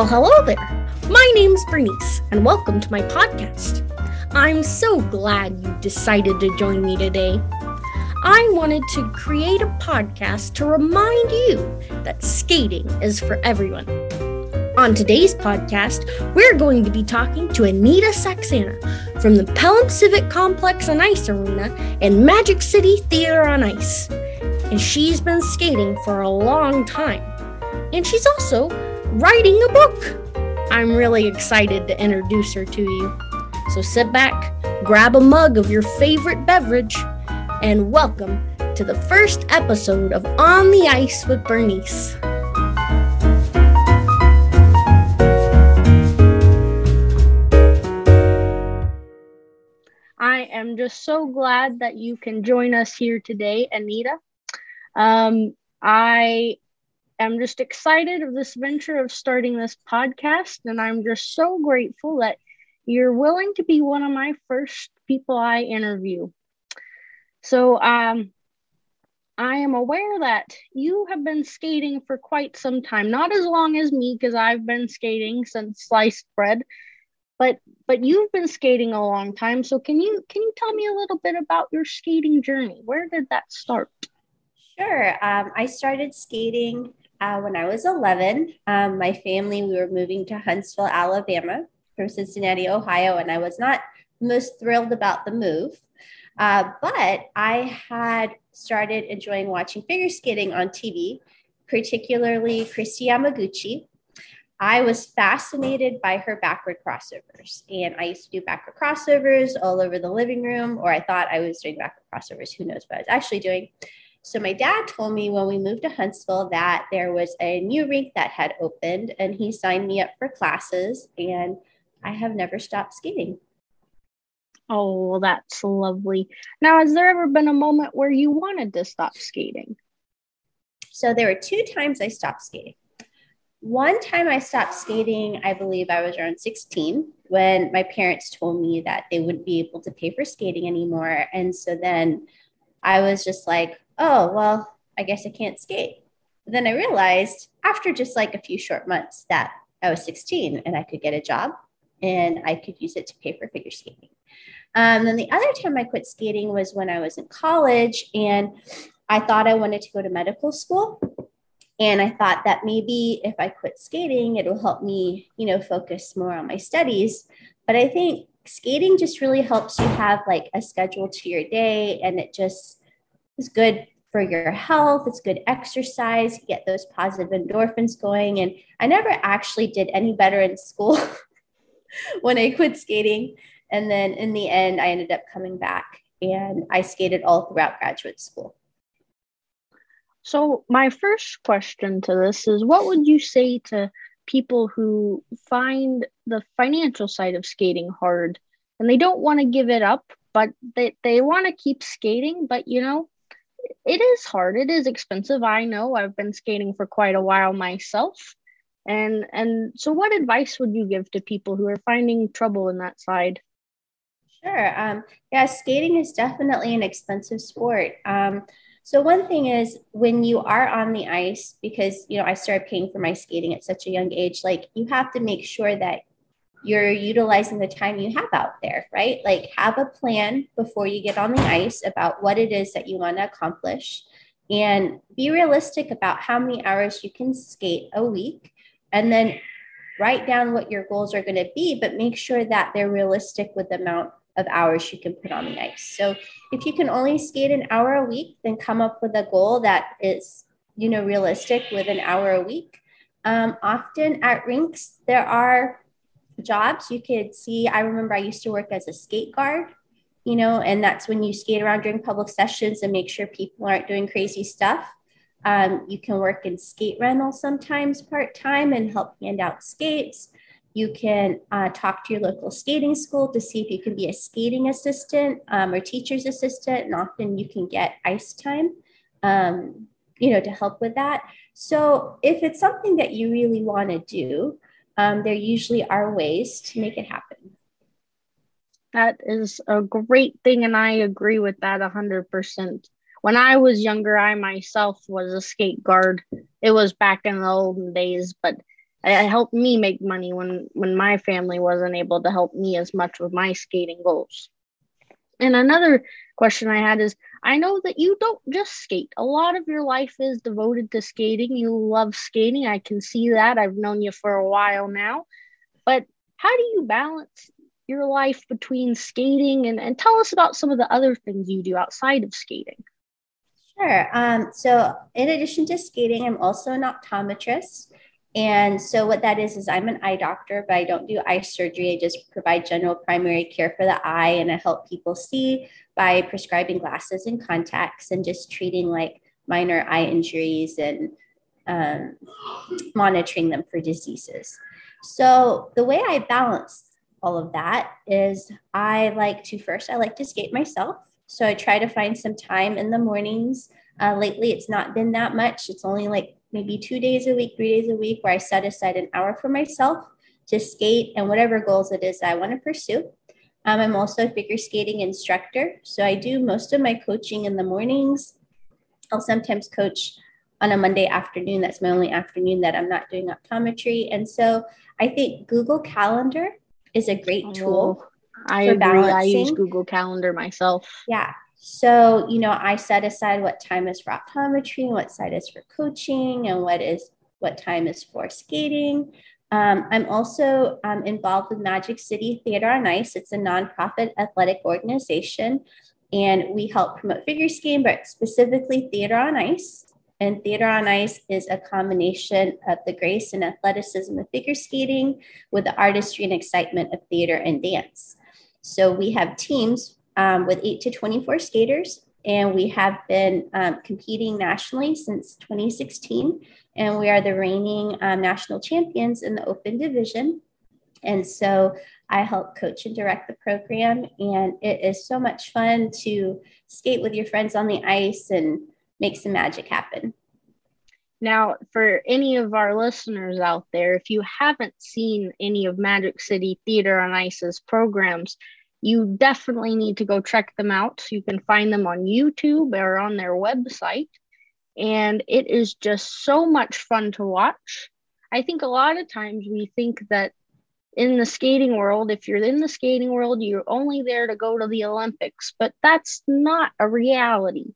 Well, hello there. My name's Bernice, and welcome to my podcast. I'm so glad you decided to join me today. I wanted to create a podcast to remind you that skating is for everyone. On today's podcast, we're going to be talking to Anita Saxena from the Pelham Civic Complex and Ice Arena and Magic City Theater on Ice. And she's been skating for a long time. And she's also writing a book. I'm really excited to introduce her to you. So sit back, grab a mug of your favorite beverage, and welcome to the first episode of On the Ice with Bernice. I am just so glad that you can join us here today, Anita. Um, I am just excited of this venture of starting this podcast, and I'm just so grateful that you're willing to be one of my first people I interview. So, um, I am aware that you have been skating for quite some time, not as long as me, because I've been skating since sliced bread, but but you've been skating a long time. So can you can you tell me a little bit about your skating journey? Where did that start? Sure. Um, I started skating uh, when I was 11. Um, my family, we were moving to Huntsville, Alabama from Cincinnati, Ohio, and I was not most thrilled about the move. Uh, but I had started enjoying watching figure skating on TV, particularly Kristi Yamaguchi. I was fascinated by her backward crossovers, and I used to do backward crossovers all over the living room, or I thought I was doing backward crossovers. Who knows what I was actually doing? So my dad told me when we moved to Huntsville that there was a new rink that had opened and he signed me up for classes and I have never stopped skating. Oh, that's lovely. Now, has there ever been a moment where you wanted to stop skating? So there were two times I stopped skating. One time I stopped skating, I believe I was around 16 when my parents told me that they wouldn't be able to pay for skating anymore. And so then I was just like, oh, well, I guess I can't skate. But then I realized after just like a few short months that I was 16 and I could get a job and I could use it to pay for figure skating. Um, then the other time I quit skating was when I was in college and I thought I wanted to go to medical school. And I thought that maybe if I quit skating, it will help me, you know, focus more on my studies. But I think skating just really helps you have like a schedule to your day and it just is good for your health. It's good exercise. You get those positive endorphins going. And I never actually did any better in school when I quit skating. And then in the end, I ended up coming back and I skated all throughout graduate school. So, my first question to this is what would you say to people who find the financial side of skating hard and they don't want to give it up, but they, they want to keep skating, but you know, it is hard. It is expensive. I know. I've been skating for quite a while myself. And and so what advice would you give to people who are finding trouble in that side? Sure. Um, yeah, skating is definitely an expensive sport. Um, so one thing is when you are on the ice, because you know I started paying for my skating at such a young age, like you have to make sure that you're utilizing the time you have out there, right? Like have a plan before you get on the ice about what it is that you want to accomplish and be realistic about how many hours you can skate a week and then write down what your goals are going to be, but make sure that they're realistic with the amount of hours you can put on the ice. So if you can only skate an hour a week, then come up with a goal that is, you know, realistic with an hour a week. Um, often at rinks, there are jobs you could see. I remember I used to work as a skate guard, you know, and that's when you skate around during public sessions and make sure people aren't doing crazy stuff. Um, you can work in skate rental sometimes part time and help hand out skates. You can uh, talk to your local skating school to see if you can be a skating assistant um, or teacher's assistant, and often you can get ice time, um, you know, to help with that. So if it's something that you really want to do, um, there usually are ways to make it happen. That is a great thing, and I agree with that 100%. When I was younger, I myself was a skate guard. It was back in the olden days, but it helped me make money when when my family wasn't able to help me as much with my skating goals. And another question I had is I know that you don't just skate. A lot of your life is devoted to skating. You love skating. I can see that. I've known you for a while now. But how do you balance your life between skating and, and tell us about some of the other things you do outside of skating? Sure. Um, so, in addition to skating, I'm also an optometrist. And so, what that is, is I'm an eye doctor, but I don't do eye surgery. I just provide general primary care for the eye and I help people see by prescribing glasses and contacts and just treating like minor eye injuries and um, monitoring them for diseases. So, the way I balance all of that is I like to first, I like to skate myself. So, I try to find some time in the mornings. Uh, lately, it's not been that much. It's only like maybe two days a week, three days a week, where I set aside an hour for myself to skate and whatever goals it is I want to pursue. Um, I'm also a figure skating instructor. So I do most of my coaching in the mornings. I'll sometimes coach on a Monday afternoon. That's my only afternoon that I'm not doing optometry. And so I think Google Calendar is a great tool. oh. I agree. Balancing. I use Google Calendar myself. Yeah. So, you know, I set aside what time is for optometry what side is for coaching and what is what time is for skating. Um, I'm also um, involved with Magic City Theater on Ice. It's a nonprofit athletic organization, and we help promote figure skating, but specifically theater on ice. And theater on ice is a combination of the grace and athleticism of figure skating with the artistry and excitement of theater and dance. So we have teams um, with 8 to 24 skaters. And we have been um, competing nationally since 2016. And we are the reigning um, national champions in the open division. And so I help coach and direct the program. And it is so much fun to skate with your friends on the ice and make some magic happen. Now, for any of our listeners out there, if you haven't seen any of Magic City Theater on Ice's programs, you definitely need to go check them out. You can find them on YouTube or on their website. And it is just so much fun to watch. I think a lot of times we think that in the skating world, if you're in the skating world, you're only there to go to the Olympics, but that's not a reality.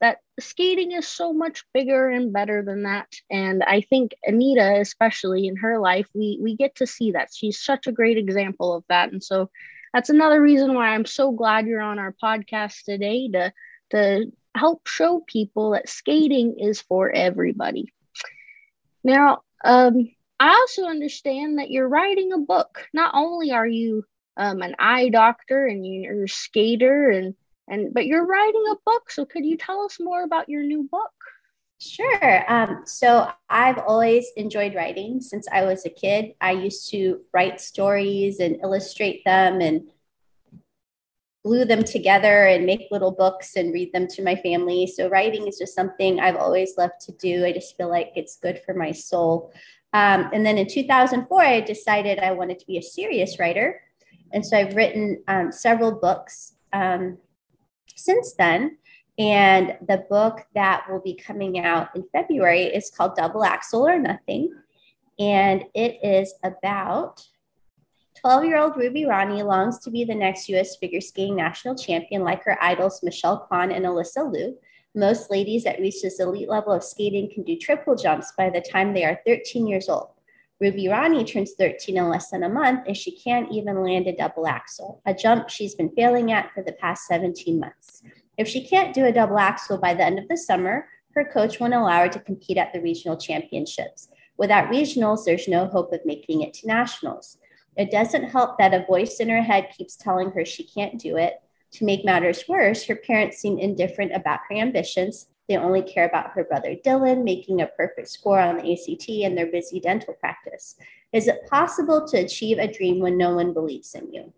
That skating is so much bigger and better than that. And I think Anita, especially in her life, we we get to see that. She's such a great example of that. And so that's another reason why I'm so glad you're on our podcast today to to help show people that skating is for everybody. Now, um, I also understand that you're writing a book. Not only are you um, an eye doctor and you're a skater and and but you're writing a book. So could you tell us more about your new book? Sure. Um, so I've always enjoyed writing since I was a kid. I used to write stories and illustrate them and glue them together and make little books and read them to my family. So writing is just something I've always loved to do. I just feel like it's good for my soul. Um, and then in 2004, I decided I wanted to be a serious writer. And so I've written um, several books um, since then. And the book that will be coming out in February is called Double Axel or Nothing. And it is about 12 year old Ruby Ronnie longs to be the next US figure skating national champion like her idols Michelle Kwan and Alysa Liu. Most ladies that reach this elite level of skating can do triple jumps by the time they are 13 years old. Ruby Ronnie turns 13 in less than a month and she can't even land a double axel, a jump she's been failing at for the past 17 months. If she can't do a double axel by the end of the summer, her coach won't allow her to compete at the regional championships. Without regionals, there's no hope of making it to nationals. It doesn't help that a voice in her head keeps telling her she can't do it. To make matters worse, her parents seem indifferent about her ambitions. They only care about her brother Dylan making a perfect score on the ACT and their busy dental practice. Is it possible to achieve a dream when no one believes in you?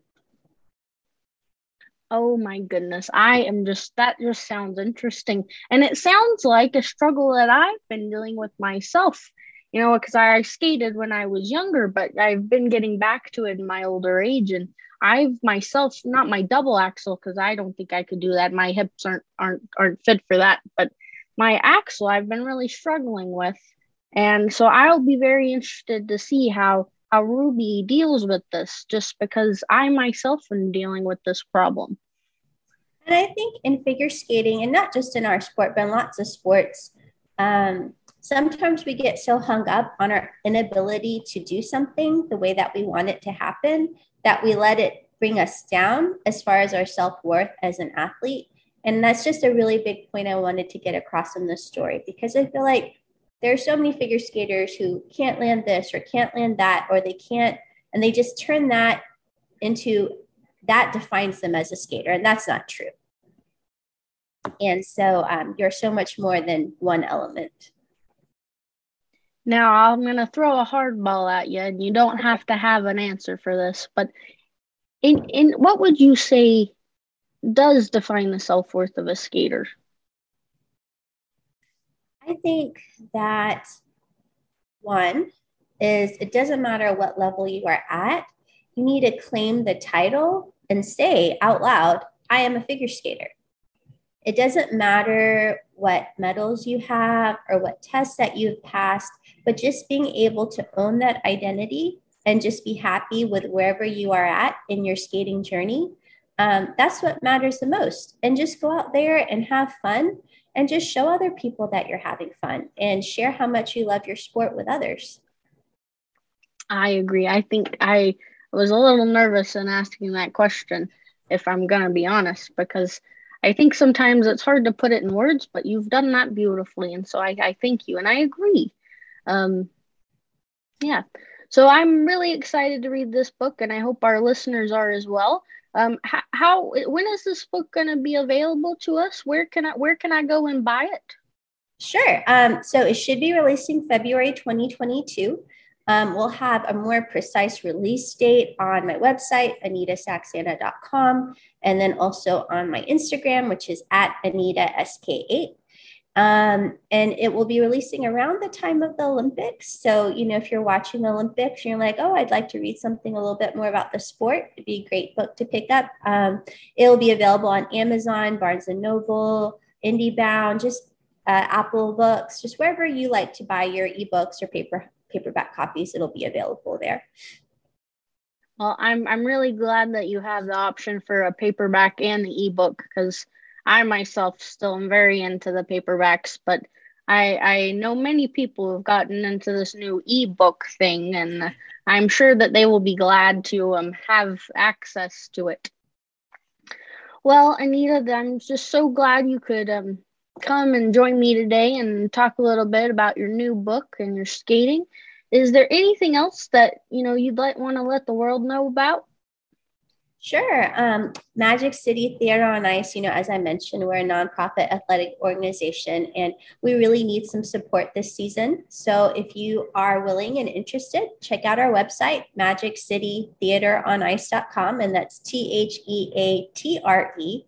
Oh my goodness. I am just, that just sounds interesting. And it sounds like a struggle that I've been dealing with myself, you know, because I skated when I was younger, but I've been getting back to it in my older age. And I've myself, not my double axel, because I don't think I could do that. My hips aren't, aren't, aren't fit for that. But my axel, I've been really struggling with. And so I'll be very interested to see how Ruby deals with this just because I myself am dealing with this problem. And I think in figure skating, and not just in our sport, but in lots of sports, um, sometimes we get so hung up on our inability to do something the way that we want it to happen that we let it bring us down as far as our self worth as an athlete. And that's just a really big point I wanted to get across in this story because I feel like there are so many figure skaters who can't land this or can't land that, or they can't, and they just turn that into that defines them as a skater. And that's not true. And so um, you're so much more than one element. Now I'm going to throw a hardball at you, and you don't have to have an answer for this, but in, in what would you say does define the self worth of a skater? I think that one is it doesn't matter what level you are at, you need to claim the title and say out loud, I am a figure skater. It doesn't matter what medals you have or what tests that you've passed, but just being able to own that identity and just be happy with wherever you are at in your skating journey. Um, that's what matters the most. And just go out there and have fun and just show other people that you're having fun and share how much you love your sport with others. I agree. I think I was a little nervous in asking that question, if I'm going to be honest, because I think sometimes it's hard to put it in words, but you've done that beautifully. And so I, I thank you. And I agree. Um, yeah. So I'm really excited to read this book, and I hope our listeners are as well. Um, how, how when is this book going to be available to us? Where can I where can I go and buy it? Sure. Um, so it should be releasing February 2022. Um, we'll have a more precise release date on my website, anitasaxena.com, and then also on my Instagram, which is at AnitaSK8. Um, and it will be releasing around the time of the Olympics. So, you know, if you're watching the Olympics and you're like, oh, I'd like to read something a little bit more about the sport, it'd be a great book to pick up. Um, it'll be available on Amazon, Barnes and Noble, IndieBound, just uh, Apple Books, just wherever you like to buy your ebooks or paper paperback copies, it'll be available there. Well, I'm I'm really glad that you have the option for a paperback and the ebook because I myself still am very into the paperbacks, but I I know many people have gotten into this new ebook thing, and I'm sure that they will be glad to um have access to it. Well, Anita, I'm just so glad you could um come and join me today and talk a little bit about your new book and your skating. Is there anything else that you know you'd like want to let the world know about? Sure. Um, Magic City Theater on Ice, you know, as I mentioned, we're a nonprofit athletic organization and we really need some support this season. So if you are willing and interested, check out our website, magiccitytheateronice.com, and that's T H E A T R E.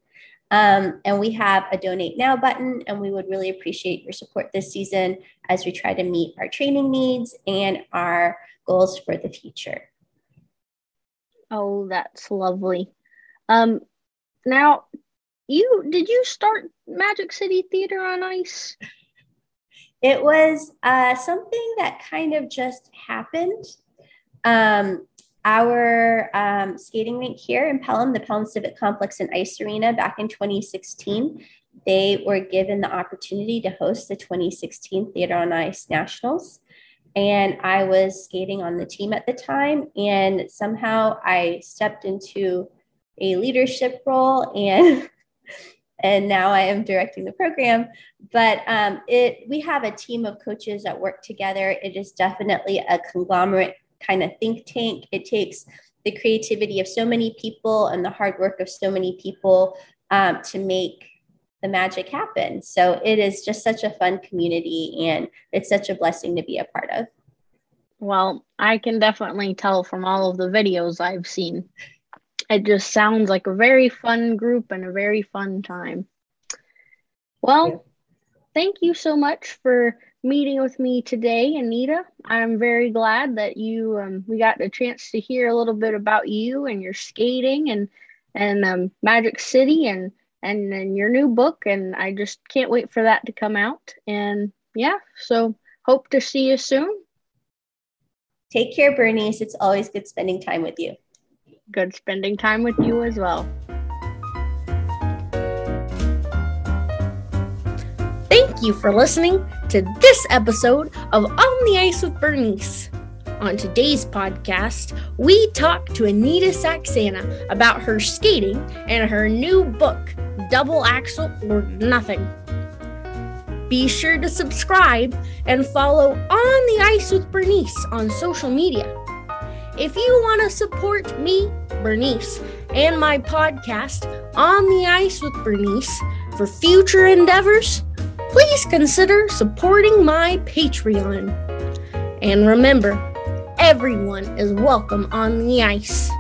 Um, and we have a donate now button, and we would really appreciate your support this season as we try to meet our training needs and our goals for the future. Oh, that's lovely. Um, now, you did you start Magic City Theater on Ice? It was uh, something that kind of just happened. Um, our um, skating rink here in Pelham, the Pelham Civic Complex and Ice Arena, back in 2016, they were given the opportunity to host the 2016 Theater on Ice Nationals and I was skating on the team at the time. And somehow I stepped into a leadership role and and now I am directing the program. But um, it we have a team of coaches that work together. It is definitely a conglomerate kind of think tank. It takes the creativity of so many people and the hard work of so many people um, to make the magic happen. So it is just such a fun community and it's such a blessing to be a part of. Well, I can definitely tell from all of the videos I've seen. It just sounds like a very fun group and a very fun time. Well, thank you so much for meeting with me today, Anita. I'm very glad that you um, we got a chance to hear a little bit about you and your skating and and um, Magic City and and then your new book and I just can't wait for that to come out and yeah so Hope to see you soon. Take care, Bernice. It's always good spending time with you. Good spending time with you as well. Thank you for listening to this episode of On the Ice with Bernice. On today's podcast, we talk to Anita Saxena about her skating and her new book, Double Axel or Nothing. Be sure to subscribe and follow On the Ice with Bernice on social media. If you want to support me, Bernice, and my podcast, On the Ice with Bernice, for future endeavors, please consider supporting my Patreon. And remember, everyone is welcome on the ice.